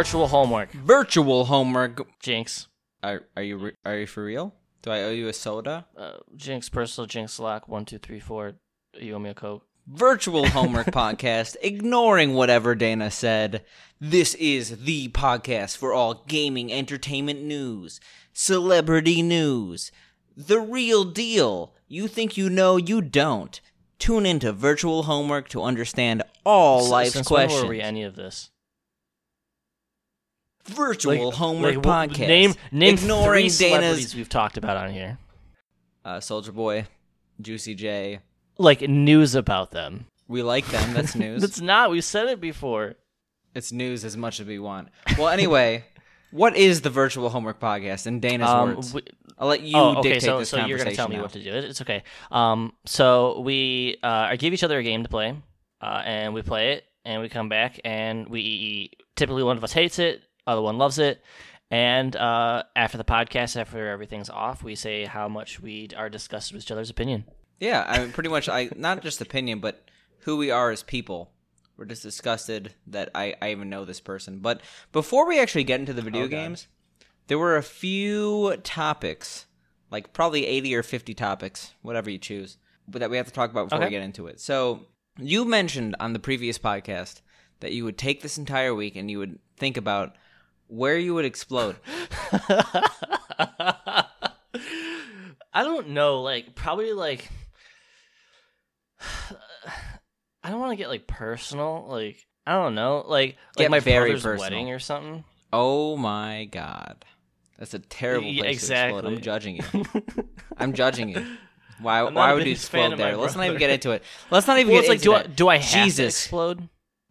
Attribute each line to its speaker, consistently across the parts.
Speaker 1: Virtual homework.
Speaker 2: Virtual homework.
Speaker 1: Jinx.
Speaker 2: Are are you re- are you for real? Do I owe you a soda?
Speaker 1: Uh, Jinx personal Jinx lock one two three four. You owe me a coke.
Speaker 2: Virtual homework podcast. Ignoring whatever Dana said, this is the podcast for all gaming entertainment news, celebrity news, the real deal. You think you know, you don't. Tune into Virtual Homework to understand all
Speaker 1: S-
Speaker 2: life's
Speaker 1: Since
Speaker 2: questions.
Speaker 1: when were we any of this?
Speaker 2: Virtual Homework
Speaker 1: like,
Speaker 2: podcast.
Speaker 1: Name name
Speaker 2: ignoring
Speaker 1: three celebrities
Speaker 2: Dana's
Speaker 1: we've talked about on here.
Speaker 2: uh, Soldier Boy, Juicy J.
Speaker 1: Like news about them.
Speaker 2: We like them. That's news.
Speaker 1: That's not. We said it before.
Speaker 2: It's news as much as we want. Well, anyway, what is the Virtual Homework podcast in Dana's
Speaker 1: Um,
Speaker 2: words?
Speaker 1: we-
Speaker 2: I'll let you
Speaker 1: oh, okay.
Speaker 2: dictate
Speaker 1: So,
Speaker 2: this
Speaker 1: so you're gonna tell me
Speaker 2: conversation
Speaker 1: what to do. It's okay. Um, so we uh, give each other a game to play, uh, and we play it, and we come back, and we typically one of us hates it, other one loves it, and uh, after the podcast, after everything's off, we say how much we are disgusted with each other's opinion.
Speaker 2: Yeah, I mean, pretty much. I not just opinion, but who we are as people. We're just disgusted that I, I even know this person. But before we actually get into the video
Speaker 1: Oh,
Speaker 2: games, there were a few topics, like probably eighty or fifty topics, whatever you choose, but that we have to talk about before we get into it. So you mentioned on the previous podcast that you would take this entire week and you would think about where you would explode.
Speaker 1: I don't know, like probably like I don't want to get like personal, like I don't know, like like
Speaker 2: Get
Speaker 1: my
Speaker 2: very
Speaker 1: brother's
Speaker 2: personal.
Speaker 1: wedding or something.
Speaker 2: Oh my god. That's a terrible
Speaker 1: Yeah,
Speaker 2: place to explode. I'm judging you. I'm judging you. Why why would you explode there? Let's not even get into it. Let's not even
Speaker 1: Well,
Speaker 2: get
Speaker 1: it's like,
Speaker 2: into
Speaker 1: do I do I have to
Speaker 2: Jesus.
Speaker 1: explode?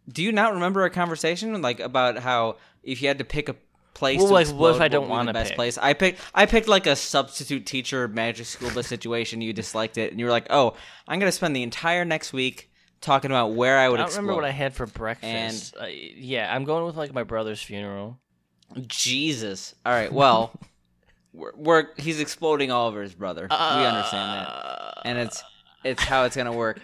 Speaker 2: Do you not remember a conversation like about how if you had to pick a place
Speaker 1: Well,
Speaker 2: to
Speaker 1: like, what if I don't
Speaker 2: want the best
Speaker 1: pick?
Speaker 2: place? I picked I picked like a substitute teacher magic school bus situation. You disliked it, and you were like, "Oh, I'm gonna spend the entire next week talking about where I would.
Speaker 1: I don't
Speaker 2: explode."
Speaker 1: remember what I had for breakfast. Uh, yeah, I'm going with like my brother's funeral.
Speaker 2: Jesus. All right. Well, we're, we're he's exploding all over his brother. we understand that.
Speaker 1: Uh,
Speaker 2: and it's it's how it's gonna work.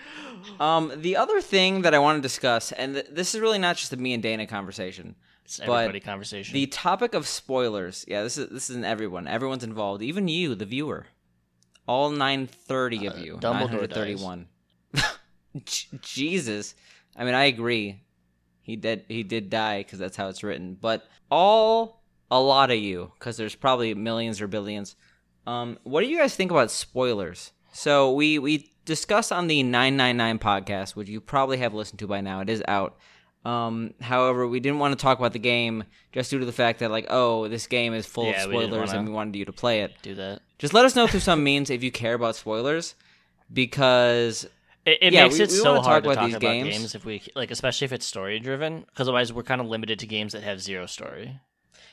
Speaker 2: Um, the other thing that I want to discuss, and th- this is really not just a me and Dana conversation.
Speaker 1: It's
Speaker 2: but
Speaker 1: everybody conversation.
Speaker 2: The topic of spoilers, yeah, this is this is in everyone. Everyone's involved, even you, the viewer. All nine thirty of
Speaker 1: Uh,
Speaker 2: you,
Speaker 1: Dumbledore
Speaker 2: hundred thirty-one. J- Jesus, I mean, I agree. He did he did die because that's how it's written. But all a lot of you, because there's probably millions or billions. Um, what do you guys think about spoilers? So we we discussed on the 999 podcast, which you probably have listened to by now. It is out. Um, however, we didn't want to talk about the game just due to the fact that like, oh, this game is full
Speaker 1: Yeah,
Speaker 2: of
Speaker 1: we
Speaker 2: spoilers, and we wanted you to play it.
Speaker 1: do that.
Speaker 2: Just let us know through some means if you care about spoilers, because
Speaker 1: It, it
Speaker 2: Yeah,
Speaker 1: makes
Speaker 2: we-
Speaker 1: it
Speaker 2: we
Speaker 1: so hard to
Speaker 2: about
Speaker 1: talk about
Speaker 2: games.
Speaker 1: games. if we like, especially if it's story driven, because otherwise we're kind of limited to games that have zero story.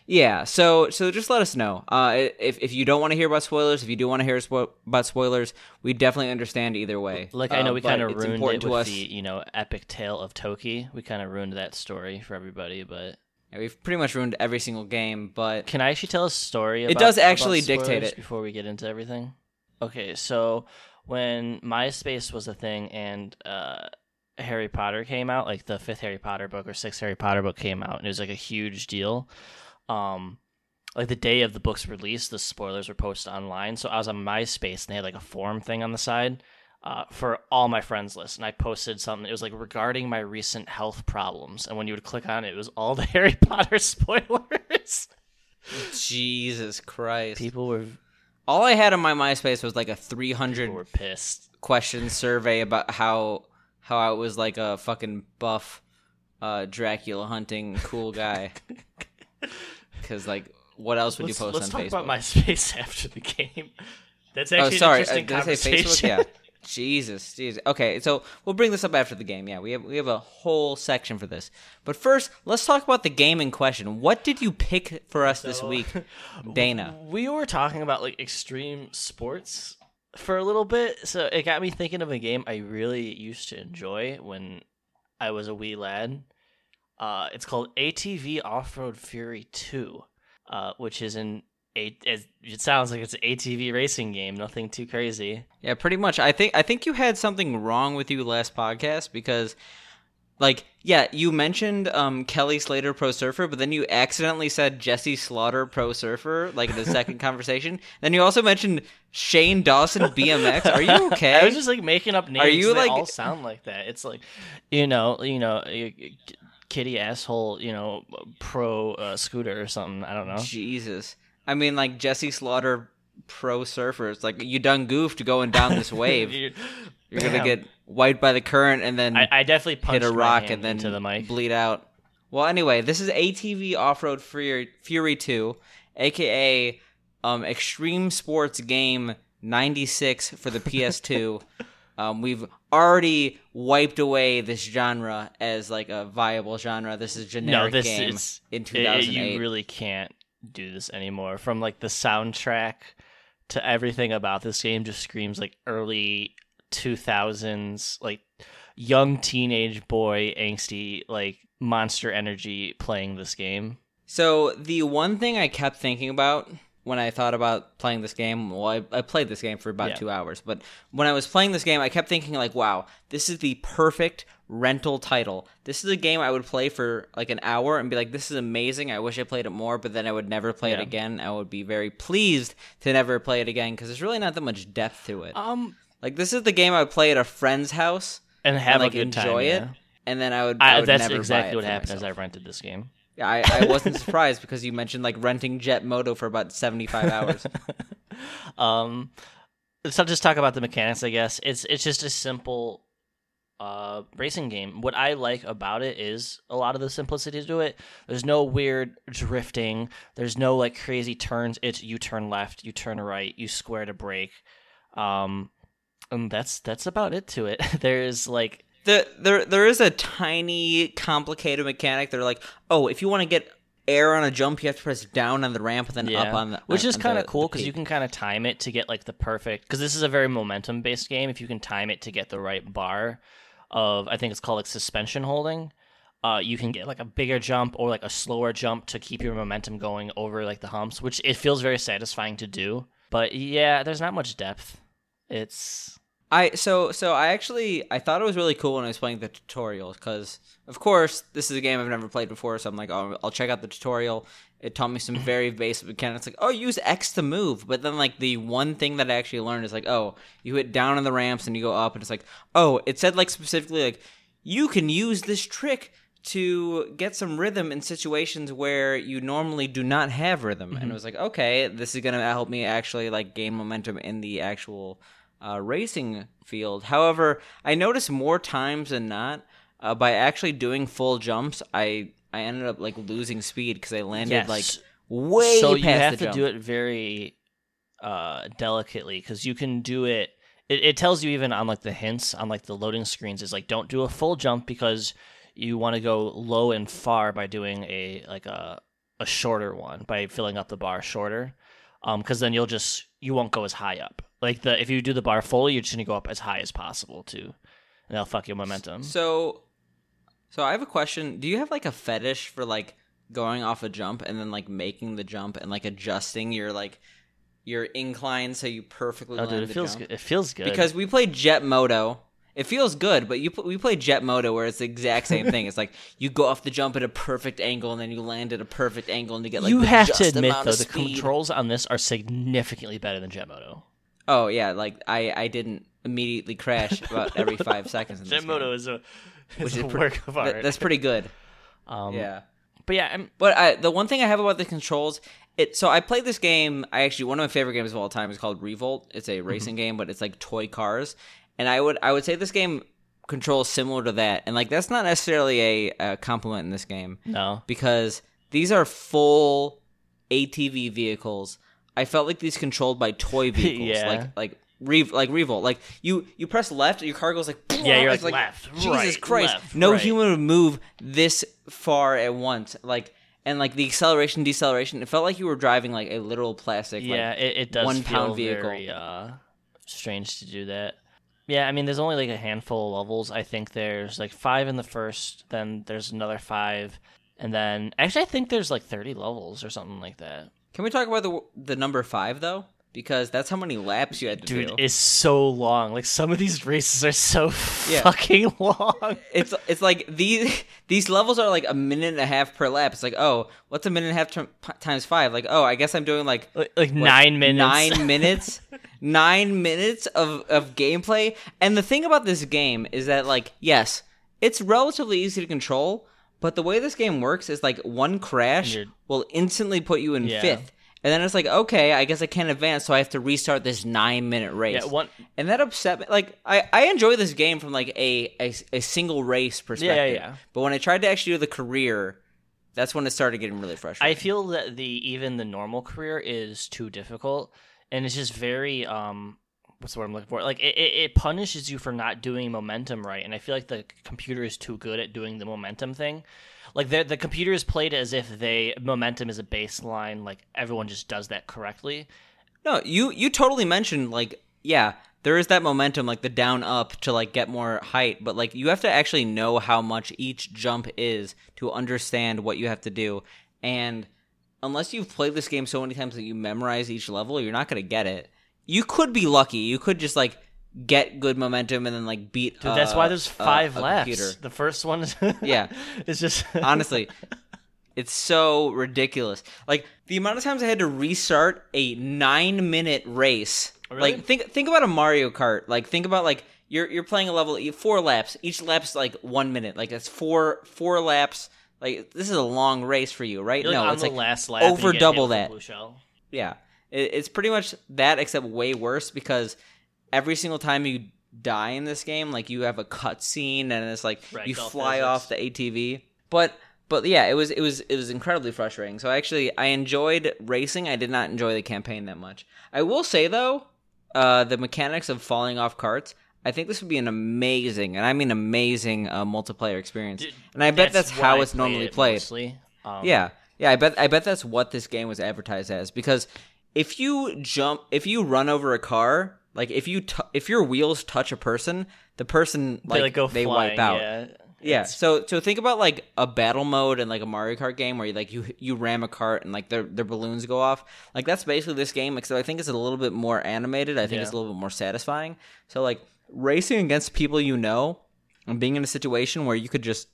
Speaker 2: Yeah, so so just let us know. Uh, if if you don't want to hear about spoilers, if you do want to hear spo- about spoilers, we definitely understand either way.
Speaker 1: Like I know
Speaker 2: Uh,
Speaker 1: we kind of ruined
Speaker 2: important
Speaker 1: it
Speaker 2: to
Speaker 1: with
Speaker 2: us.
Speaker 1: the you know epic tale of Toki. We kind of ruined that story for everybody. But
Speaker 2: Yeah, we've pretty much ruined every single game, but
Speaker 1: can I actually tell a story?
Speaker 2: It does actually
Speaker 1: about
Speaker 2: dictate it.
Speaker 1: before we get into everything. Okay, so when MySpace was a thing and uh, Harry Potter came out, like the fifth Harry Potter book or sixth Harry Potter book came out, and it was like a huge deal. Um, like the day of the book's release, the spoilers were posted online. So I was on MySpace and they had like a forum thing on the side uh, for all my friends list, and I posted something. It was like regarding my recent health problems, and when you would click on it, it was all the Harry Potter spoilers.
Speaker 2: Jesus Christ!
Speaker 1: People were
Speaker 2: All I had on my MySpace was like a 300
Speaker 1: people were pissed.
Speaker 2: question survey about how how I was like a fucking buff uh, Dracula hunting cool guy. Because like, what else would
Speaker 1: Let's,
Speaker 2: you post
Speaker 1: let's
Speaker 2: on
Speaker 1: talk
Speaker 2: Facebook?
Speaker 1: about MySpace after the game. That's
Speaker 2: Oh,
Speaker 1: actually
Speaker 2: sorry.
Speaker 1: an
Speaker 2: Uh,
Speaker 1: interesting
Speaker 2: did I say Facebook? Yeah. Jesus, Jesus. Okay, so we'll bring this up after the game. Yeah, we have we have a whole section for this. But first, let's talk about the game in question. What did you pick for us this week, Dana?
Speaker 1: We were talking about like extreme sports for a little bit, so it got me thinking of a game I really used to enjoy when I was a wee lad. Uh, it's called ATV Off Road Fury Two, uh, which is an a- it sounds like it's an ATV racing game. Nothing too crazy.
Speaker 2: Yeah, pretty much. I think I think you had something wrong with you last podcast because Like, yeah, you mentioned um, Kelly Slater Pro Surfer, but then you accidentally said Jesse Slaughter Pro Surfer, like in the second conversation. Then you also mentioned Shane Dawson BMX. Are you okay?
Speaker 1: I was just like making up names.
Speaker 2: Are you, like-
Speaker 1: all sound like that? It's like, you know, you know, kitty asshole, you know, pro uh, scooter or something. I don't know.
Speaker 2: Jesus. I mean, like Jesse Slaughter Pro surfers. Like you done goofed going down this wave.
Speaker 1: Dude,
Speaker 2: You're gonna get wiped by the current and then
Speaker 1: I, I definitely
Speaker 2: hit a rock and then
Speaker 1: into the mic.
Speaker 2: bleed out. Well, anyway, this is ATV Off Road Fury, Fury 2, aka um, Extreme Sports Game 96 for the PS2. um, we've already wiped away this genre as like a viable genre. This is a
Speaker 1: no,
Speaker 2: generic
Speaker 1: this
Speaker 2: game
Speaker 1: is
Speaker 2: in
Speaker 1: it-
Speaker 2: 2008.
Speaker 1: you really can't do this anymore. From like the soundtrack to everything about this game, just screams like early two thousands, like young teenage boy, angsty, like monster energy playing this game.
Speaker 2: So the one thing I kept thinking about when I thought about playing this game, well, I, I played this game for about
Speaker 1: Yeah.
Speaker 2: two hours, but when I was playing this game, I kept thinking like, wow, this is the perfect rental title. This is a game I would play for like an hour and be like, this is amazing. I wish I played it more, but then I would never play it again. I would be very pleased to never play it again because there's really not that much depth to it.
Speaker 1: Um,
Speaker 2: Like this is the game I would play at a friend's house
Speaker 1: and have
Speaker 2: and like
Speaker 1: a good time.
Speaker 2: enjoy it, and then I would. I
Speaker 1: I,
Speaker 2: would
Speaker 1: that's exactly what happened
Speaker 2: myself.
Speaker 1: as I rented this game.
Speaker 2: I, I wasn't surprised because you mentioned like renting Jet Moto for about 75 hours.
Speaker 1: um, let's not just talk about the mechanics. I guess it's it's just a simple uh racing game. What I like about it is a lot of the simplicity to it. There's no weird drifting. There's no like crazy turns. It's you turn left, you turn right, you square to brake. Um, and that's that's about it to it. There's like
Speaker 2: the, there, there is a tiny complicated mechanic. They're like, oh, if you want to get air on a jump, you have to press down on the ramp and then
Speaker 1: yeah,
Speaker 2: up on the.
Speaker 1: which
Speaker 2: on-
Speaker 1: is kind of cool because you can kind of time it to get like the perfect. Because this is a very momentum based game. If you can time it to get the right bar of, I think it's called like suspension holding. Uh, you can get like a bigger jump or like a slower jump to keep your momentum going over like the humps, which it feels very satisfying to do. But yeah, there's not much depth. It's
Speaker 2: I so so I actually I thought it was really cool when I was playing the tutorial because of course this is a game I've never played before, so I'm like, oh, I'll check out the tutorial. It taught me some very basic mechanics, like oh, use X to move. But then like the one thing that I actually learned is like, oh, you hit down on the ramps and you go up, and it's like, oh, it said like specifically like you can use this trick to get some rhythm in situations where you normally do not have rhythm. And it mm-hmm. was like, okay, this is gonna help me actually like gain momentum in the actual uh, racing field. However, I noticed more times than not uh, by actually doing full jumps, I I ended up like losing speed because I landed
Speaker 1: Yes.
Speaker 2: like way
Speaker 1: so you have to
Speaker 2: jump.
Speaker 1: do it very uh delicately because you can do it, it it tells you even on like the hints on like the loading screens is like don't do a full jump because you want to go low and far by doing a like a a shorter one by filling up the bar shorter um because then you'll just you won't go as high up like the if you do the bar fully you're just gonna go up as high as possible too and that'll fuck your momentum
Speaker 2: So, so I have a question. Do you have like a fetish for like going off a jump and then like making the jump and like adjusting your like your incline so you perfectly
Speaker 1: oh
Speaker 2: land
Speaker 1: dude it
Speaker 2: the
Speaker 1: feels
Speaker 2: jump?
Speaker 1: good it feels good
Speaker 2: Because we played Jet Moto. It feels good, but you we played Jet Moto where it's the exact same thing. It's like you go off the jump at a perfect angle and then you land at a perfect angle and you get like
Speaker 1: you
Speaker 2: the
Speaker 1: have to admit though the controls on this are significantly better than Jetmoto.
Speaker 2: Oh yeah, like I I didn't immediately crash about every five seconds. In game,
Speaker 1: is a,
Speaker 2: which
Speaker 1: is a
Speaker 2: pre-
Speaker 1: work of
Speaker 2: that- that's pretty good.
Speaker 1: um,
Speaker 2: Yeah.
Speaker 1: but yeah, I'm,
Speaker 2: But I, the one thing I have about the controls, it so I played this game. I actually one of my favorite games of all time is called Revolt. It's
Speaker 1: Mm-hmm.
Speaker 2: a racing game, but it's like toy cars. And I would I would say this game controls similar to that. And like that's not necessarily a, a compliment in this game
Speaker 1: no,
Speaker 2: because these are full ATV vehicles. I felt like these controlled by toy vehicles,
Speaker 1: Yeah.
Speaker 2: like like. Re- like Revolt, like you you press left, your car goes like
Speaker 1: Yeah, you're
Speaker 2: it's
Speaker 1: like, left,
Speaker 2: Jesus
Speaker 1: right,
Speaker 2: Christ,
Speaker 1: left,
Speaker 2: no
Speaker 1: right.
Speaker 2: human would move this far at once. Like and like the acceleration, deceleration, it felt like you were driving like a literal plastic.
Speaker 1: yeah,
Speaker 2: like,
Speaker 1: it, it does
Speaker 2: one pound vehicle.
Speaker 1: very uh, strange to do that. Yeah, I mean, there's only like a handful of levels. I think there's like five in the first, then there's another five, and then actually I think there's like 30 levels or something like that.
Speaker 2: Can we talk about the the number five though? because that's how many laps you had to
Speaker 1: Dude,
Speaker 2: do.
Speaker 1: Dude, it's so long. Like some of these races are so
Speaker 2: Yeah.
Speaker 1: fucking long.
Speaker 2: it's it's like these these levels are like a minute and a half per lap. It's like, oh, what's a minute and a half t- times five? Like, oh, I guess I'm doing like
Speaker 1: Like, like nine minutes.
Speaker 2: Nine minutes. nine minutes of of gameplay. And the thing about this game is that like, yes, it's relatively easy to control, but the way this game works is like one crash
Speaker 1: You're-
Speaker 2: will instantly put you in
Speaker 1: Yeah.
Speaker 2: fifth. And then it's like, okay, I guess I can't advance, so I have to restart this nine minute race.
Speaker 1: Yeah, one.
Speaker 2: and that upset me. Like, I, I enjoy this game from like a, a, a single race perspective.
Speaker 1: yeah.
Speaker 2: But when I tried to actually do the career, that's when it started getting really frustrating.
Speaker 1: I feel that the even the normal career is too difficult, and it's just very um. What's the word I'm looking for? Like it, it, it punishes you for not doing momentum right, and I feel like the computer is too good at doing the momentum thing. Like the the computer is played as if they momentum is a baseline. Like everyone just does that correctly.
Speaker 2: No, you you totally mentioned like yeah, there is that momentum like the down up to like get more height, but like you have to actually know how much each jump is to understand what you have to do. And unless you've played this game so many times that you memorize each level, you're not to get it. You could be lucky. You could just like get good momentum and then like beat
Speaker 1: Dude, that's why there's
Speaker 2: uh,
Speaker 1: five
Speaker 2: a
Speaker 1: laps.
Speaker 2: computer.
Speaker 1: The first one is
Speaker 2: Yeah.
Speaker 1: It's just
Speaker 2: Honestly, it's so ridiculous. Like the amount of times I had to restart a nine minute race.
Speaker 1: Really?
Speaker 2: Like think think about a Mario Kart. Like think about like you're you're playing a level four laps. Each lap's like one minute. Like that's four four laps. Like this is a long race for you, right?
Speaker 1: You're, like,
Speaker 2: no,
Speaker 1: on
Speaker 2: it's like
Speaker 1: last lap.
Speaker 2: over double that.
Speaker 1: blue shell.
Speaker 2: yeah. It, it's pretty much that, except way worse because every single time you die in this game, like you have a cutscene and it's like you fly
Speaker 1: physics.
Speaker 2: off the ATV. But but yeah, it was it was it was incredibly frustrating. So actually, I enjoyed racing. I did not enjoy the campaign that much. I will say though, uh, the mechanics of falling off carts. I think this would be an amazing, and I mean amazing, uh, multiplayer experience.
Speaker 1: Dude,
Speaker 2: and I bet that's,
Speaker 1: what
Speaker 2: how it's normally
Speaker 1: it
Speaker 2: played.
Speaker 1: Um,
Speaker 2: Yeah, yeah. I bet I bet that's what this game was advertised as because if you jump, if you run over a car, like if you t- if your wheels touch a person, the person
Speaker 1: they
Speaker 2: like,
Speaker 1: like go
Speaker 2: they
Speaker 1: flying,
Speaker 2: wipe out.
Speaker 1: Yeah,
Speaker 2: Yeah.
Speaker 1: It's-
Speaker 2: So so think about like a battle mode and like a Mario Kart game where you like you you ram a cart and like their their balloons go off. Like that's basically this game, except I think it's a little bit more animated. I think it's a little bit more satisfying. So like racing against people you know and being in a situation where you could just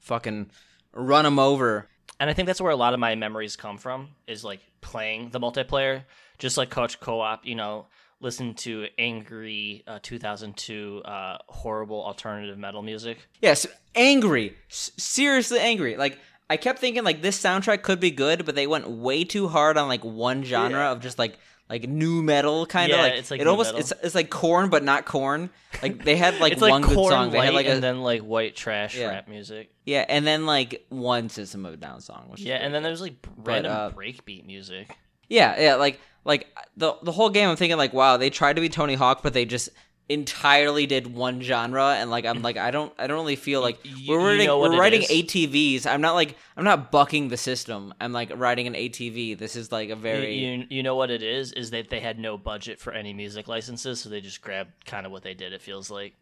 Speaker 2: fucking run them over.
Speaker 1: And I think that's where a lot of my memories come from is like playing the multiplayer, just like Coach Co-op. You know, listen to angry uh, 2002 uh, horrible alternative metal music.
Speaker 2: Yes, angry. S- seriously angry. Like I kept thinking like this soundtrack could be good, but they went way too hard on like one genre
Speaker 1: Yeah.
Speaker 2: of just like like nu metal kind of
Speaker 1: Yeah,
Speaker 2: like
Speaker 1: it's like
Speaker 2: it almost
Speaker 1: metal.
Speaker 2: it's it's like Korn but not Korn. Like they had like one
Speaker 1: like
Speaker 2: good
Speaker 1: Korn
Speaker 2: song. They had like a
Speaker 1: and then like white trash
Speaker 2: Yeah.
Speaker 1: rap music.
Speaker 2: yeah, and then like one System of a Down song. Which
Speaker 1: Yeah, and then there's like random
Speaker 2: uh,
Speaker 1: breakbeat music.
Speaker 2: yeah, yeah, like like the the whole game. I'm thinking like, wow, they tried to be Tony Hawk, but they just entirely did one genre and like i'm like i don't i don't really feel like we're
Speaker 1: you
Speaker 2: writing,
Speaker 1: know
Speaker 2: we're writing
Speaker 1: is?
Speaker 2: atvs i'm not like i'm not bucking the system i'm like writing an atv this is like a
Speaker 1: You,
Speaker 2: very
Speaker 1: you, you know what it is? Is that they had no budget for any music licenses, so they just grabbed kind of what they did. It feels like,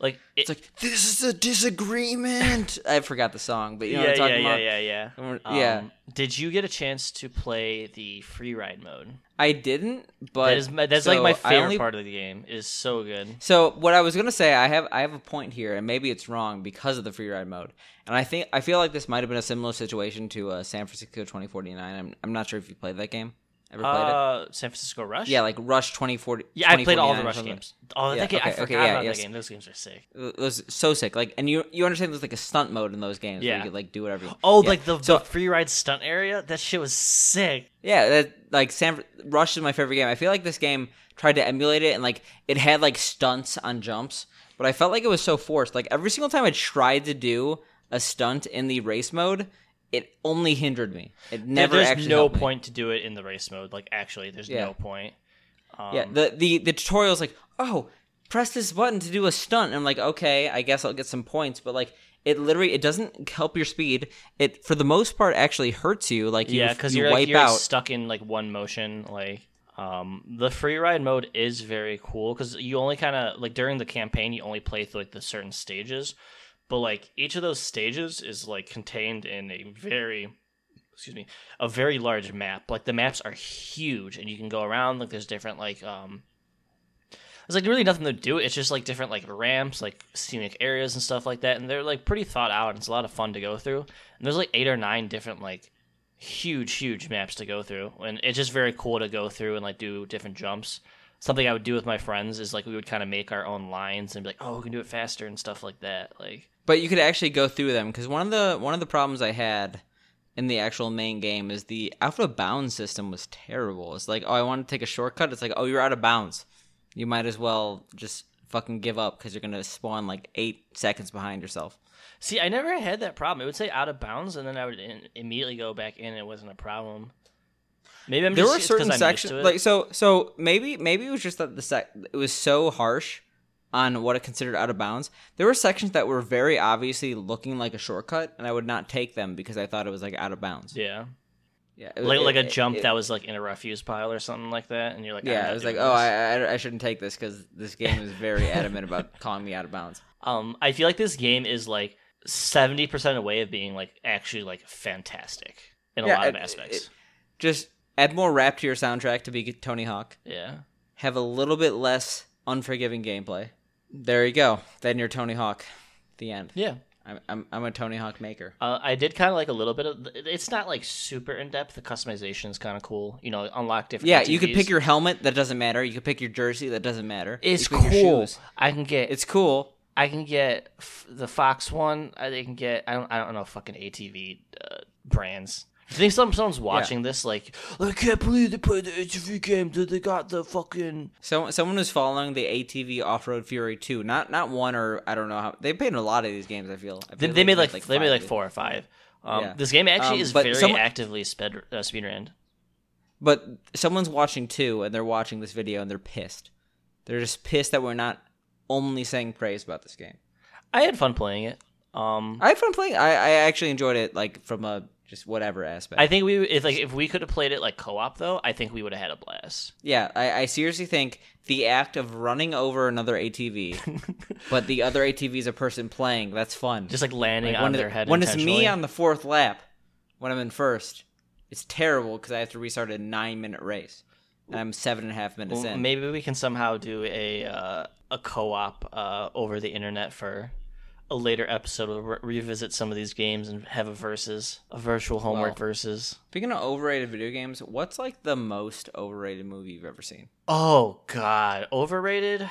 Speaker 1: like it,
Speaker 2: it's like this is a disagreement i forgot the song but you know
Speaker 1: yeah,
Speaker 2: what i'm
Speaker 1: yeah,
Speaker 2: talking
Speaker 1: yeah,
Speaker 2: about
Speaker 1: yeah, yeah,
Speaker 2: Um, yeah.
Speaker 1: Did you get a chance to play the free ride mode?
Speaker 2: i didn't but
Speaker 1: that is my, that's like my favorite
Speaker 2: only-
Speaker 1: part of the game. It is so good.
Speaker 2: So what I was gonna say, I have I have a point here, and maybe it's wrong because of the free ride mode. And I think I feel like this might have been a similar situation to uh, San Francisco 2049. I'm I'm not sure if you played that game. Ever played it?
Speaker 1: Uh, San Francisco Rush.
Speaker 2: Yeah, like Rush 2040.
Speaker 1: yeah, I played all the Rush games. Oh,
Speaker 2: Yeah,
Speaker 1: that game, I
Speaker 2: okay,
Speaker 1: forgot
Speaker 2: okay, yeah,
Speaker 1: about
Speaker 2: yes.
Speaker 1: that game. Those games are sick.
Speaker 2: It was so sick. Like, and you you understand there's like a stunt mode in those games where
Speaker 1: Yeah.
Speaker 2: you could like do whatever. You,
Speaker 1: Oh,
Speaker 2: Yeah.
Speaker 1: like the,
Speaker 2: So-
Speaker 1: the free ride stunt area. That shit was sick.
Speaker 2: Yeah, that like San Rush is my favorite game. I feel like this game tried to emulate it and like it had like stunts on jumps, but I felt like it was so forced. Like every single time I tried to do a stunt in the race mode, it only hindered me. It never
Speaker 1: There's no
Speaker 2: helped me.
Speaker 1: point to do it in the race mode. Like actually, there's
Speaker 2: Yeah.
Speaker 1: no point. Um,
Speaker 2: Yeah, the the the tutorial's like, "Oh, press this button to do a stunt." And I'm like, "Okay, I guess I'll get some points." But like it literally it doesn't help your speed. It for the most part actually hurts you. Like you,
Speaker 1: yeah, because
Speaker 2: you
Speaker 1: you're
Speaker 2: wipe
Speaker 1: like, you're
Speaker 2: out.
Speaker 1: stuck in like one motion. Like um, the free ride mode is very cool because you only kind of like during the campaign you only play through like the certain stages, but like each of those stages is like contained in a very excuse me, a very large map. Like the maps are huge, and you can go around. Like there's different like um, there's like really nothing to do. It's just like different like ramps, like scenic areas and stuff like that, and they're like pretty thought out. And it's a lot of fun to go through. And there's like eight or nine different like huge, huge maps to go through, and it's just very cool to go through and like do different jumps. Something I would do with my friends is like we would kind of make our own lines and be like, oh, we can do it faster and stuff like that. Like
Speaker 2: But you could actually go through them because one of the one of the problems I had in the actual main game is the out of bounds system was terrible. It's like, oh, I want to take a shortcut. It's like, oh, you're out of bounds. You might as well just fucking give up because you're gonna spawn like eight seconds behind yourself.
Speaker 1: See, I never had that problem. It would say out of bounds, and then I would in- immediately go back in. and It wasn't a problem. Maybe I'm
Speaker 2: there
Speaker 1: just
Speaker 2: were certain sections
Speaker 1: used to it.
Speaker 2: like so so maybe maybe it was just that the sec it was so harsh on what it considered out of bounds there were sections that were very obviously looking like a shortcut and i would not take them because i thought it was like out of bounds
Speaker 1: yeah,
Speaker 2: yeah it-
Speaker 1: like
Speaker 2: it-
Speaker 1: like a jump
Speaker 2: it-
Speaker 1: that was like in a refuse pile or something like that, and you're like,
Speaker 2: yeah I was like
Speaker 1: doing
Speaker 2: oh. I, I i shouldn't take this because this game is very adamant about calling me out of bounds
Speaker 1: Um, I feel like this game is like seventy percent away of being like actually like fantastic in a
Speaker 2: Yeah,
Speaker 1: lot of
Speaker 2: it-
Speaker 1: aspects.
Speaker 2: just add more rap to your soundtrack to be tony hawk
Speaker 1: yeah,
Speaker 2: have a little bit less unforgiving gameplay there you go then you're tony hawk the end
Speaker 1: yeah.
Speaker 2: i'm, I'm, I'm a tony hawk maker
Speaker 1: Uh, I did kind of like a little bit of. It's not like super in depth. The customization is kind of cool. You know, unlock different.
Speaker 2: Yeah, you could pick your helmet. That doesn't matter. You could pick your jersey. That doesn't matter.
Speaker 1: It's
Speaker 2: You can pick your
Speaker 1: cool.
Speaker 2: shoes.
Speaker 1: I can get.
Speaker 2: It's cool.
Speaker 1: I can get f- the Fox one. I can get. I don't. I don't know fucking ATV uh, brands. Do you think some someone's watching this like I can't believe they played the ATV game that they got the fucking
Speaker 2: So someone was following the ATV Off Road Fury 2. Not not one or I don't know how they played in a lot of these games. I feel. I
Speaker 1: they, they made like,
Speaker 2: there's
Speaker 1: they made like four or five. Um,
Speaker 2: Yeah.
Speaker 1: This game actually
Speaker 2: Um,
Speaker 1: is very
Speaker 2: someone-
Speaker 1: actively speed uh, speedrun.
Speaker 2: But someone's watching too, and they're watching this video and they're pissed. They're just pissed that we're not only saying praise about this game.
Speaker 1: I had fun playing it. Um,
Speaker 2: I had fun playing. I, I actually enjoyed it, like from a just whatever aspect.
Speaker 1: I think we if like if we could have played it like co-op though, I think we would have had a blast.
Speaker 2: Yeah, I, I seriously think the act of running over another ATV, but the other ATV is a person playing. That's fun.
Speaker 1: Just like landing
Speaker 2: Like,
Speaker 1: on their
Speaker 2: it-
Speaker 1: head.
Speaker 2: when it's me on the fourth lap, when I'm in first, it's terrible because I have to restart a nine minute race, and I'm seven and a half minutes
Speaker 1: Well,
Speaker 2: in.
Speaker 1: maybe we can somehow do a uh, a co-op uh, over the internet for a later episode. We'll re- revisit some of these games and have a versus, a virtual homework
Speaker 2: Well-
Speaker 1: versus.
Speaker 2: Speaking of overrated video games, what's like the most overrated movie you've ever seen?
Speaker 1: Oh God, overrated.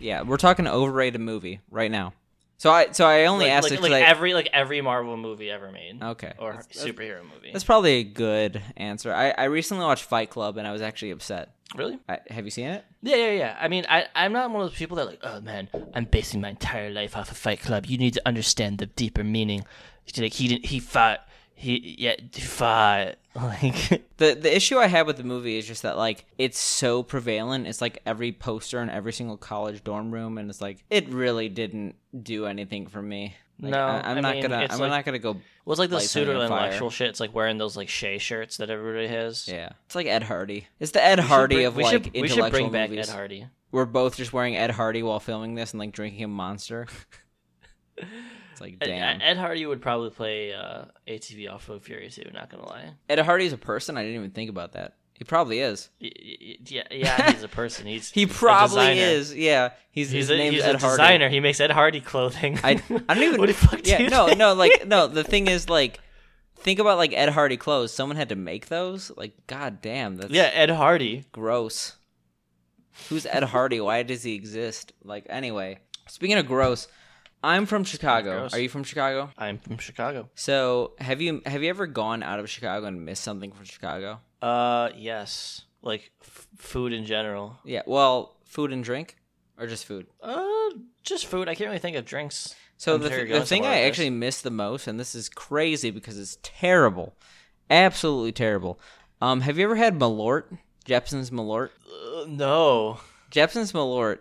Speaker 2: Yeah, we're talking overrated movie right now. So I so I only
Speaker 1: Like,
Speaker 2: asked
Speaker 1: like,
Speaker 2: it
Speaker 1: like
Speaker 2: I-
Speaker 1: every like every Marvel movie ever made.
Speaker 2: Okay.
Speaker 1: Or
Speaker 2: That's- that's-
Speaker 1: superhero movie.
Speaker 2: That's probably a good answer. I, I recently watched Fight Club and I was actually upset.
Speaker 1: Really?
Speaker 2: I, have you seen it?
Speaker 1: Yeah, yeah, yeah. I mean, I, I'm not one of those people that like, oh man, I'm basing my entire life off of Fight Club. You need to understand the deeper meaning. Like he didn't, he fought, he yeah, he fought. Like,
Speaker 2: The the issue I had with the movie is just that like it's so prevalent. It's like every poster in every single college dorm room, and it's like it really didn't do anything for me. Like,
Speaker 1: No,
Speaker 2: I, am not
Speaker 1: mean,
Speaker 2: gonna. I'm
Speaker 1: like-
Speaker 2: not gonna go.
Speaker 1: well, it's like the pseudo intellectual shit. It's like wearing those like Che shirts that everybody has.
Speaker 2: Yeah, it's like Ed Hardy. It's the Ed
Speaker 1: We
Speaker 2: Hardy
Speaker 1: bring-
Speaker 2: of
Speaker 1: we
Speaker 2: like
Speaker 1: should, we
Speaker 2: intellectual
Speaker 1: should bring back. Ed Hardy.
Speaker 2: We're both just wearing Ed Hardy while filming this and like drinking a monster. it's like
Speaker 1: Ed,
Speaker 2: damn.
Speaker 1: Ed Hardy would probably play uh, ATV Off Road Fury too. Not gonna lie.
Speaker 2: Ed Hardy's a person. I didn't even think about that. He probably is.
Speaker 1: Yeah, yeah, he's a person. He's
Speaker 2: He probably is. Yeah, he's,
Speaker 1: He's
Speaker 2: his
Speaker 1: a,
Speaker 2: name's
Speaker 1: he's
Speaker 2: Ed
Speaker 1: a
Speaker 2: Hardy.
Speaker 1: designer. He makes Ed Hardy clothing.
Speaker 2: I I don't even.
Speaker 1: what the fuck? do
Speaker 2: yeah,
Speaker 1: you
Speaker 2: no,
Speaker 1: think?
Speaker 2: no, like no. The thing is, like, think about like Ed Hardy clothes. Someone had to make those. Like, god damn, that's
Speaker 1: Yeah, Ed Hardy.
Speaker 2: gross. Who's Ed Hardy? Why does he exist? Like, anyway. Speaking of gross, I'm from Chicago. Are you from Chicago?
Speaker 1: I'm from Chicago.
Speaker 2: So have you have you ever gone out of Chicago and missed something from Chicago?
Speaker 1: Uh, yes. Like f- food in general.
Speaker 2: Yeah. Well, food and drink, or just food.
Speaker 1: Uh, just food. I can't really think of drinks.
Speaker 2: So
Speaker 1: I'm
Speaker 2: the, th- the thing I actually miss the most, and this is crazy because it's terrible, absolutely terrible. Um, have you ever had Malort? Jeppson's Malort.
Speaker 1: Uh, no.
Speaker 2: Jeppson's Malort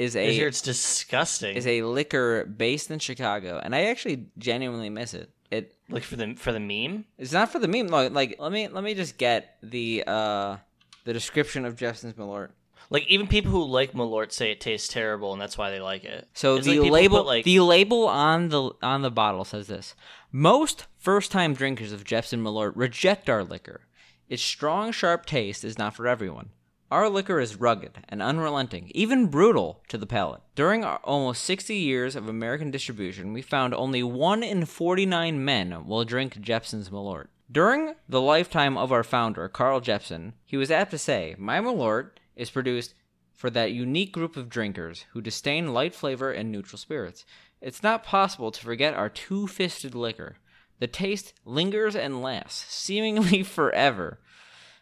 Speaker 2: is
Speaker 1: I hear it's disgusting.
Speaker 2: is a liquor based in Chicago, and I actually genuinely miss it. It
Speaker 1: like for the for the meme?
Speaker 2: it's not for the meme. Like, like let me let me just get the uh the description of Jeppson's Malort.
Speaker 1: Like even people who like Malort say it tastes terrible, and that's why they like it.
Speaker 2: So
Speaker 1: It's
Speaker 2: the
Speaker 1: people
Speaker 2: label,
Speaker 1: put, like
Speaker 2: the label on the on the bottle says this: most first-time drinkers of Jepson Malort reject our liquor. Its strong, sharp taste is not for everyone. Our liquor is rugged and unrelenting, even brutal to the palate. During our almost 60 years of American distribution, we found only 1 in 49 men will drink Jeppson's Malort. During the lifetime of our founder, Carl Jeppson, he was apt to say, My Malort is produced for that unique group of drinkers who disdain light flavor and neutral spirits. It's not possible to forget our two fisted liquor. The taste lingers and lasts, seemingly forever.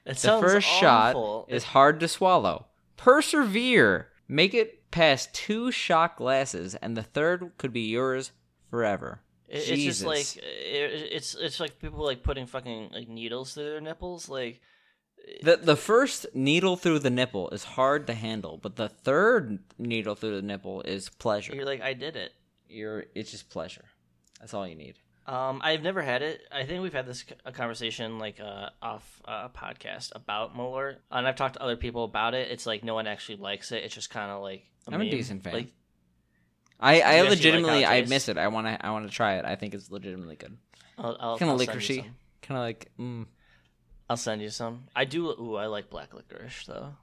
Speaker 1: It
Speaker 2: The first
Speaker 1: awful.
Speaker 2: shot is hard to swallow. Persevere. Make it past two shot glasses, and the third could be yours forever.
Speaker 1: It- it's just like it, it's it's like people like putting fucking like needles through their nipples. Like
Speaker 2: The the first needle through the nipple is hard to handle, but the third needle through the nipple is pleasure.
Speaker 1: you're like I did it.
Speaker 2: You're it's just pleasure. That's all you need.
Speaker 1: Um, I've never had it. I think we've had this c- a conversation like uh, off uh, podcast about Malort, and I've talked to other people about it. It's like no one actually likes it. It's just kind of like i
Speaker 2: I'm a decent fan.
Speaker 1: Like
Speaker 2: I, I
Speaker 1: you actually like
Speaker 2: legitimately I miss it. I want to I want to try it. I think it's legitimately good.
Speaker 1: I'll, I'll,
Speaker 2: Kind of
Speaker 1: send you some.
Speaker 2: Kind of like mm,
Speaker 1: I'll send you some. I do. Ooh, I like black licorice though.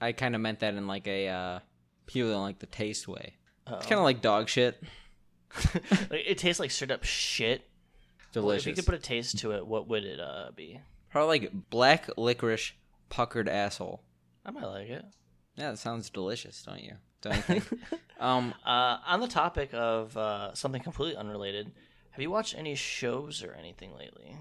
Speaker 2: I kind of meant that in like a uh people don't like the taste way.
Speaker 1: Uh-oh.
Speaker 2: It's kind of like dog shit.
Speaker 1: it tastes like straight up shit. Well,
Speaker 2: Delicious.
Speaker 1: if you could put a taste to it, what would it uh, be?
Speaker 2: Probably like black licorice puckered asshole.
Speaker 1: I might like it.
Speaker 2: Yeah, that sounds delicious, don't you? Don't you think? um,
Speaker 1: Uh, on the topic of uh, something completely unrelated, have you watched any shows or anything lately?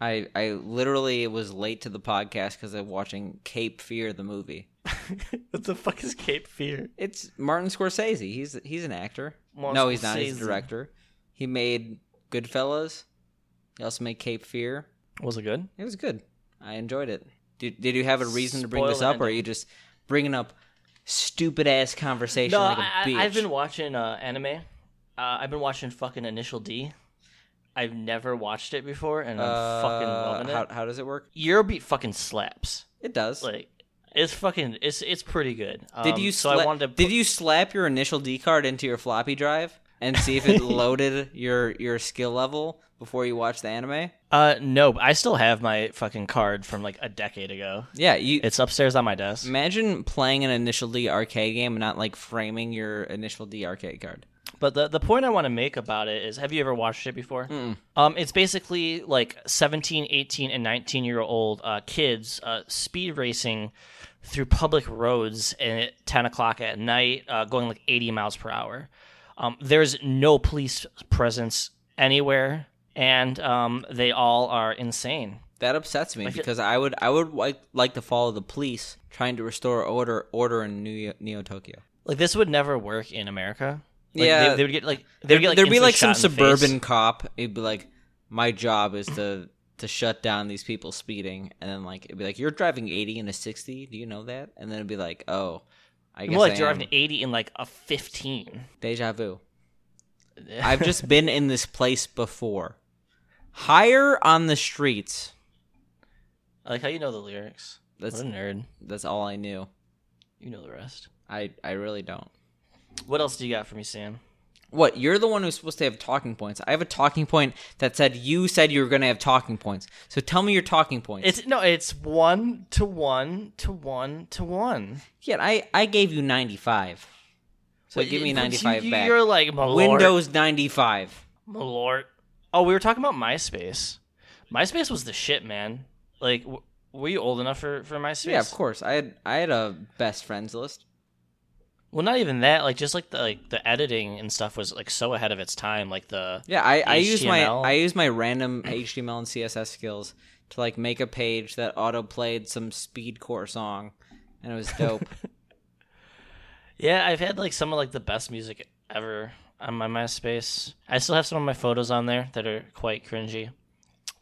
Speaker 2: I I literally was late to the podcast because I'm watching Cape Fear the movie.
Speaker 1: what the fuck is Cape Fear?
Speaker 2: It's Martin Scorsese. He's he's an actor.
Speaker 1: Martin
Speaker 2: no, he's not. He's a director. He made Goodfellas. He also made Cape Fear.
Speaker 1: Was it good?
Speaker 2: It was good. I enjoyed it. Did Did you have a reason to bring this up, or are you just bringing up stupid ass conversation
Speaker 1: No,
Speaker 2: like a
Speaker 1: I, I've been watching uh, anime. Uh, I've been watching fucking Initial D. I've never watched it before, and I'm fucking
Speaker 2: Uh,
Speaker 1: loving it.
Speaker 2: How, how does it work?
Speaker 1: Eurobeat fucking slaps.
Speaker 2: It does.
Speaker 1: Like it's fucking it's it's pretty good.
Speaker 2: did
Speaker 1: Um,
Speaker 2: you
Speaker 1: so I wanted to
Speaker 2: did you slap your initial D card into your floppy drive and see if it loaded your your skill level before you watched the anime?
Speaker 1: Uh, no, I still have my fucking card from like a decade ago.
Speaker 2: Yeah, you
Speaker 1: It's upstairs on my desk.
Speaker 2: imagine playing an initial D arcade game and not like framing your initial D arcade card.
Speaker 1: But the the point I want to make about it is have you ever watched it before? Um it's basically like 17, 18 and 19 year old uh, kids uh, speed racing through public roads at 10 o'clock at night uh, going like 80 miles per hour. Um, there's no police presence anywhere and um, they all are insane.
Speaker 2: That upsets me
Speaker 1: Like it-
Speaker 2: because I would I would like like to follow the police trying to restore order order in New Neo Tokyo.
Speaker 1: Like this would never work in America. Like,
Speaker 2: Yeah.
Speaker 1: they, they would get like they would get like
Speaker 2: There'd be like some suburban cop. It'd be like, my job is to to shut down these people speeding, and then like it'd be like, you're driving eighty in a sixty. Do you know that? And then it'd be like, oh, I guess
Speaker 1: like
Speaker 2: I
Speaker 1: driving
Speaker 2: am.
Speaker 1: 80 in like a 15.
Speaker 2: Deja vu. I've just been in this place before. Higher on the streets.
Speaker 1: I like how you know the lyrics.
Speaker 2: That's
Speaker 1: what a nerd.
Speaker 2: that's all I knew.
Speaker 1: You know the rest.
Speaker 2: I I really don't.
Speaker 1: What else do you got for me, Sam?
Speaker 2: What? You're the one who's supposed to have talking points. I have a talking point that said you said you were going to have talking points. So tell me your talking points.
Speaker 1: It's no, it's one to one to one to one.
Speaker 2: Yeah, I I gave you 95. So
Speaker 1: But
Speaker 2: give me 95
Speaker 1: you,
Speaker 2: back.
Speaker 1: You're like Malort.
Speaker 2: Windows 95.
Speaker 1: Malort. Oh, we were talking about MySpace. MySpace was the shit, man. Like, w- were you old enough for for MySpace?
Speaker 2: Yeah, of course. I had I had a best friends list.
Speaker 1: Well, not even that. Like, just like the like the editing and stuff was like so ahead of its time. Like the
Speaker 2: Yeah, I I use my I use my random HTML and CSS skills to like make a page that auto played some speedcore song and it was dope.
Speaker 1: Yeah, I've had like some of like the best music ever on my MySpace. I still have some of my photos on there that are quite cringy.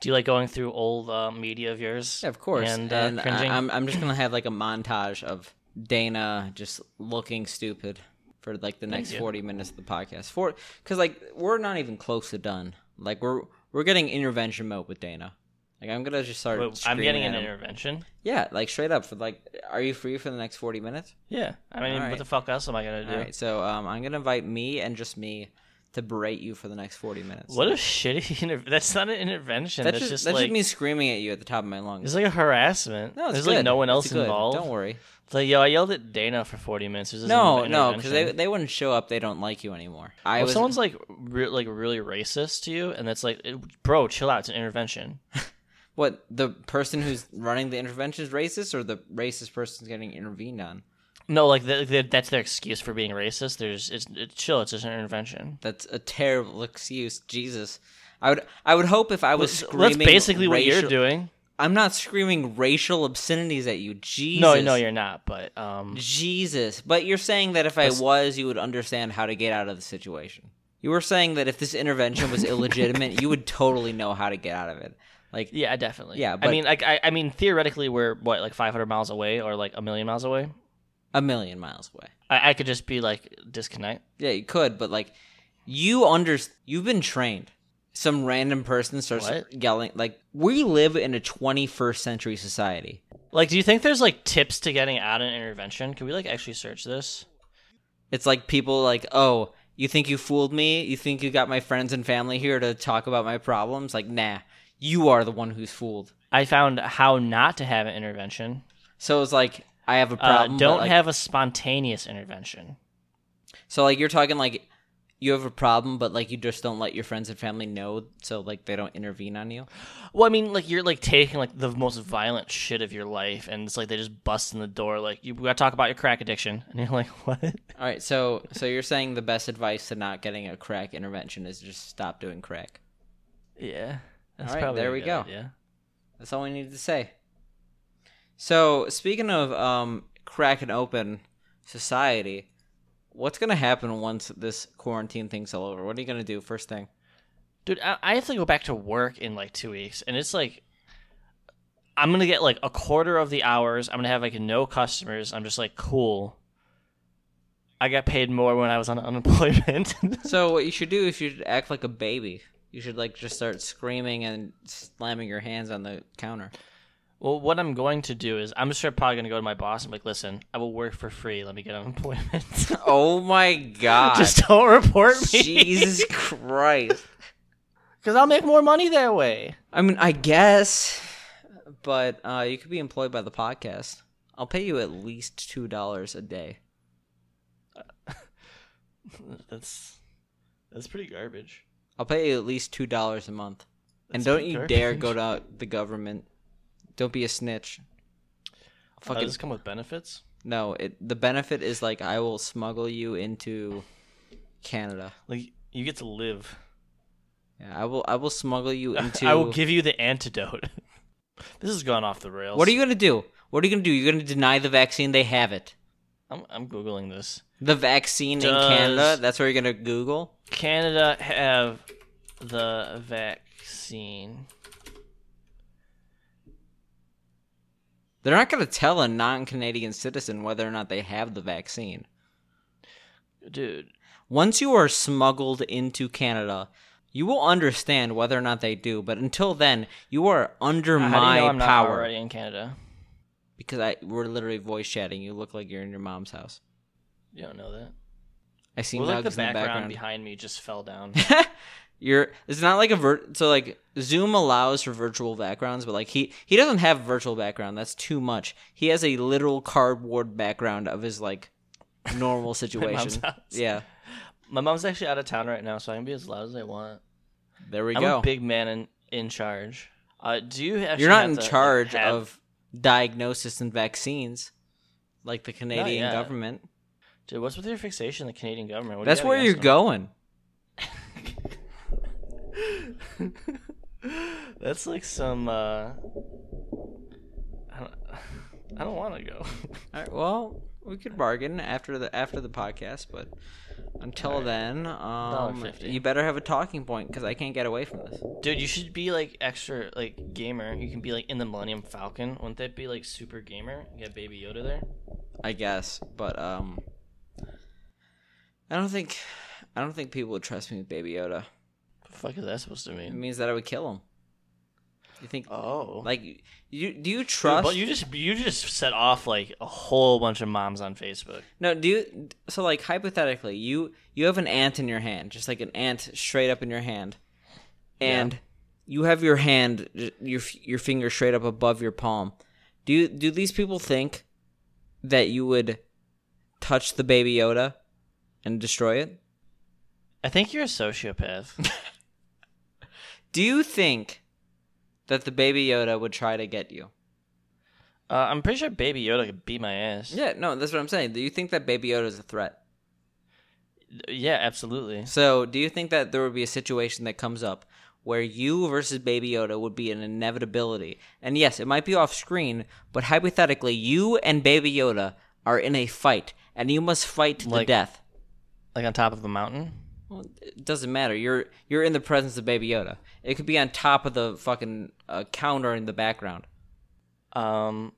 Speaker 1: Do you like going through old uh, media of yours?
Speaker 2: yeah, of course.
Speaker 1: And,
Speaker 2: And,
Speaker 1: uh,
Speaker 2: I. I'm I'm just going to have like a montage of Dana just looking stupid for like the next 40 minutes of the podcast. For cuz like we're not even close to done. Like we're we're getting intervention mode with Dana. Like I'm gonna just start.
Speaker 1: Wait, I'm getting an intervention.
Speaker 2: Yeah, like straight up for like, are you free for the next forty minutes?
Speaker 1: Yeah, I mean,
Speaker 2: Alright.
Speaker 1: what the fuck else am I gonna do?
Speaker 2: All right, so um, I'm gonna invite me and just me to berate you for the next forty minutes.
Speaker 1: What a shitty. Inter- that's not an intervention.
Speaker 2: That's,
Speaker 1: That's,
Speaker 2: just,
Speaker 1: just,
Speaker 2: that's
Speaker 1: like
Speaker 2: just me screaming at you at the top of my lungs.
Speaker 1: it's like a harassment.
Speaker 2: no, it's
Speaker 1: There's
Speaker 2: good.
Speaker 1: like no one else involved.
Speaker 2: Don't worry.
Speaker 1: Like yo, I yelled at Dana for 40 minutes. This
Speaker 2: No, no, because they they wouldn't show up. They don't like you anymore. I
Speaker 1: Well, if
Speaker 2: was
Speaker 1: someone's like re- like really racist to you, and that's like, bro, chill out. It's an intervention.
Speaker 2: what the person who's running the intervention is racist, or the racist person's getting intervened on.
Speaker 1: No, like th th that's their excuse for being racist. There's it's, it's chill. It's just an intervention.
Speaker 2: That's a terrible excuse. Jesus, I would I would hope if I was
Speaker 1: Well,
Speaker 2: screaming.
Speaker 1: That's basically what you're doing.
Speaker 2: I'm not screaming racial obscenities at you. Jesus.
Speaker 1: No, no, you're not. But um,
Speaker 2: Jesus. But you're saying that if I was, you would understand how to get out of the situation. You were saying that if this intervention was illegitimate, you would totally know how to get out of it. Like,
Speaker 1: yeah, definitely.
Speaker 2: Yeah,
Speaker 1: I mean, like, I, I mean, theoretically, we're what like 500 miles away, or like a million miles away.
Speaker 2: a million miles away.
Speaker 1: I, I could just be like disconnect.
Speaker 2: Yeah, you could, but like, you under you've been trained. Some random person starts
Speaker 1: What?
Speaker 2: yelling. Like, we live in a 21st century society.
Speaker 1: Like, do you think there's like tips to getting out an intervention? Can we like actually search this?
Speaker 2: It's like people like, oh, you think you fooled me? You think you got my friends and family here to talk about my problems? Like, nah, you are the one who's fooled.
Speaker 1: I found how not to have an intervention.
Speaker 2: So it's like, I have a
Speaker 1: Uh,
Speaker 2: problem. but,
Speaker 1: don't
Speaker 2: like-
Speaker 1: have a spontaneous intervention.
Speaker 2: So like you're talking like you have a problem, but like you just don't let your friends and family know, so like they don't intervene on you.
Speaker 1: Well, I mean, like you're like taking like the most violent shit of your life, and it's like they just bust in the door. Like you got to talk about your crack addiction, and you're like, what?
Speaker 2: All right, so so you're saying the best advice to not getting a crack intervention is just stop doing crack.
Speaker 1: Yeah, that's
Speaker 2: All right,
Speaker 1: probably
Speaker 2: there we go.
Speaker 1: Yeah,
Speaker 2: That's all we need to say. So speaking of um cracking open society, what's gonna happen once this quarantine thing's all over? What are you gonna do first thing?
Speaker 1: Dude, I, I have to go back to work in like two weeks, and it's like I'm gonna get like a quarter of the hours. I'm gonna have like no customers. I'm just like cool. I got paid more when I was on unemployment.
Speaker 2: So what you should do is you should act like a baby. You should like just start screaming and slamming your hands on the counter.
Speaker 1: Well, what I'm going to do is I'm just probably gonna go to my boss and be like, listen, I will work for free. Let me get an unemployment.
Speaker 2: Oh my god.
Speaker 1: just don't report me.
Speaker 2: Jesus Christ.
Speaker 1: Because I'll make more money that way.
Speaker 2: I mean, I guess, but uh, you could be employed by the podcast. I'll pay you at least two dollars a day.
Speaker 1: That's that's pretty garbage.
Speaker 2: I'll pay you at least two dollars a month. and don't you dare go to the government. Don't be a snitch. I'll fucking
Speaker 1: does this come with benefits?
Speaker 2: no. It the benefit is like I will smuggle you into Canada.
Speaker 1: Like you get to live.
Speaker 2: Yeah, I will. I will smuggle you into.
Speaker 1: I will give you the antidote. this has gone off the rails.
Speaker 2: What are you gonna do? What are you gonna do? You're gonna deny the vaccine? They have it.
Speaker 1: I'm, I'm googling this.
Speaker 2: The vaccine in Canada. That's where you're gonna Google.
Speaker 1: Canada have the vaccine.
Speaker 2: They're not gonna tell a non-Canadian citizen whether or not they have the vaccine.
Speaker 1: Dude,
Speaker 2: Once you are smuggled into Canada, you will understand whether or not they do. But until then, you are under
Speaker 1: how
Speaker 2: my
Speaker 1: do you know I'm not
Speaker 2: power.
Speaker 1: already in Canada?
Speaker 2: Because I we're literally voice chatting. You look like you're in your mom's house.
Speaker 1: You don't know that.
Speaker 2: I see
Speaker 1: Well, like the
Speaker 2: in the
Speaker 1: background,
Speaker 2: background.
Speaker 1: behind me just fell down.
Speaker 2: you're it's not like a vir- so like Zoom allows for virtual backgrounds, but like he he doesn't have virtual background. That's too much. He has a literal cardboard background of his like normal situation. yeah,
Speaker 1: My mom's actually out of town right now, so I can be as loud as I want.
Speaker 2: there we
Speaker 1: I'm
Speaker 2: go.
Speaker 1: a big man in, in charge. Uh, do you
Speaker 2: You're not in charge
Speaker 1: have-
Speaker 2: of diagnosis and vaccines like the Canadian government.
Speaker 1: Dude, what's with your fixation, the Canadian government? What you
Speaker 2: where you're
Speaker 1: against
Speaker 2: going.
Speaker 1: That's like some. Uh, I don't, I don't want to go.
Speaker 2: All right, well, we could bargain after the after the podcast, but until
Speaker 1: right.
Speaker 2: then, um, you better have a talking point because I can't get away from this.
Speaker 1: Dude, you should be like extra like gamer. You can be like in the Millennium Falcon. Wouldn't that be like super gamer? You get Baby Yoda there.
Speaker 2: I guess, but um, I don't think I don't think people would trust me with Baby Yoda.
Speaker 1: The fuck is that supposed to mean?
Speaker 2: It means that I would kill him. You think
Speaker 1: Oh,
Speaker 2: like you do you trust?
Speaker 1: but you just you just set off like a whole bunch of moms on Facebook.
Speaker 2: No, do you so like hypothetically, you you have an ant in your hand, just like an ant straight up in your hand. And you have your hand your your finger straight up above your palm. Do you do these people think that you would touch the baby Yoda and destroy it?
Speaker 1: I think you're a sociopath.
Speaker 2: Do you think that the baby Yoda would try to get you?
Speaker 1: uh, I'm pretty sure Baby Yoda could beat my ass.
Speaker 2: Yeah, no, that's what I'm saying. Do you think that baby Yoda is a threat?
Speaker 1: yeah, absolutely.
Speaker 2: So, do you think that there would be a situation that comes up where you versus Baby Yoda would be an inevitability? And yes, it might be off screen, but hypothetically, you and Baby Yoda are in a fight, and you must fight to the
Speaker 1: Like-
Speaker 2: death.
Speaker 1: Like on top of a mountain.
Speaker 2: Well, it doesn't matter. You're you're in the presence of Baby Yoda. It could be on top of the fucking uh, counter in the background.
Speaker 1: Um,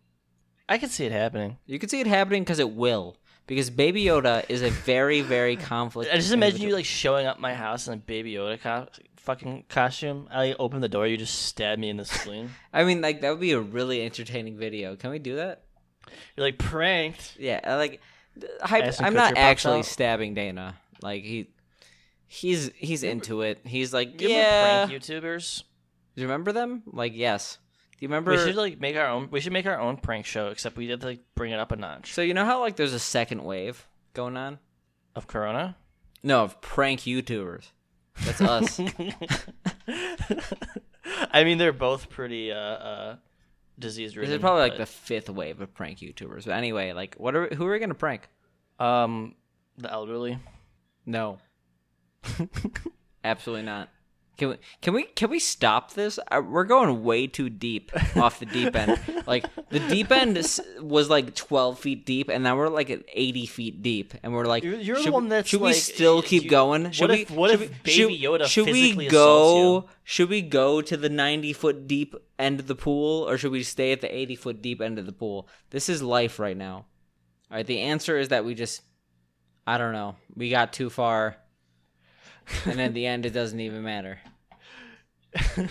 Speaker 1: I could see it happening.
Speaker 2: You can see it happening because it will. Because Baby Yoda is a very very conflict.
Speaker 1: I just imagine you like showing up my house in a Baby Yoda co- fucking costume. I like, open the door, you just stab me in the spleen.
Speaker 2: I mean, like that would be a really entertaining video. Can we do that?
Speaker 1: You're like pranked.
Speaker 2: Yeah, like. Hype, I'm not actually
Speaker 1: out.
Speaker 2: stabbing Dana. Like he, he's he's into it. He's like,
Speaker 1: Give
Speaker 2: yeah.
Speaker 1: prank YouTubers.
Speaker 2: Do you remember them? Like, yes. Do you remember?
Speaker 1: We should like make our own. We should make our own prank show, except we did like bring it up a notch.
Speaker 2: so you know how like there's a second wave going on?
Speaker 1: Of Corona.
Speaker 2: No, of prank YouTubers. That's us.
Speaker 1: I mean, they're both pretty uh, uh, disease
Speaker 2: this is probably like the fifth wave of prank YouTubers. But anyway, like, what are who are we gonna prank?
Speaker 1: um the elderly.
Speaker 2: No, absolutely not. Can we can we can we stop this? We're going way too deep off the deep end. Like the deep end was like twelve feet deep, and now we're like at eighty feet deep, and we're like,
Speaker 1: You're- you're the
Speaker 2: should,
Speaker 1: one that's
Speaker 2: should we still keep
Speaker 1: you-
Speaker 2: going? Should
Speaker 1: what
Speaker 2: we?
Speaker 1: if- what if
Speaker 2: we-
Speaker 1: Baby Yoda
Speaker 2: Should we
Speaker 1: physically
Speaker 2: go?
Speaker 1: assaults
Speaker 2: Should we go to the ninety foot deep end of the pool, or should we stay at the eighty foot deep end of the pool? This is life right now. All right. The answer is that we just, I don't know, we got too far and at the end it doesn't even matter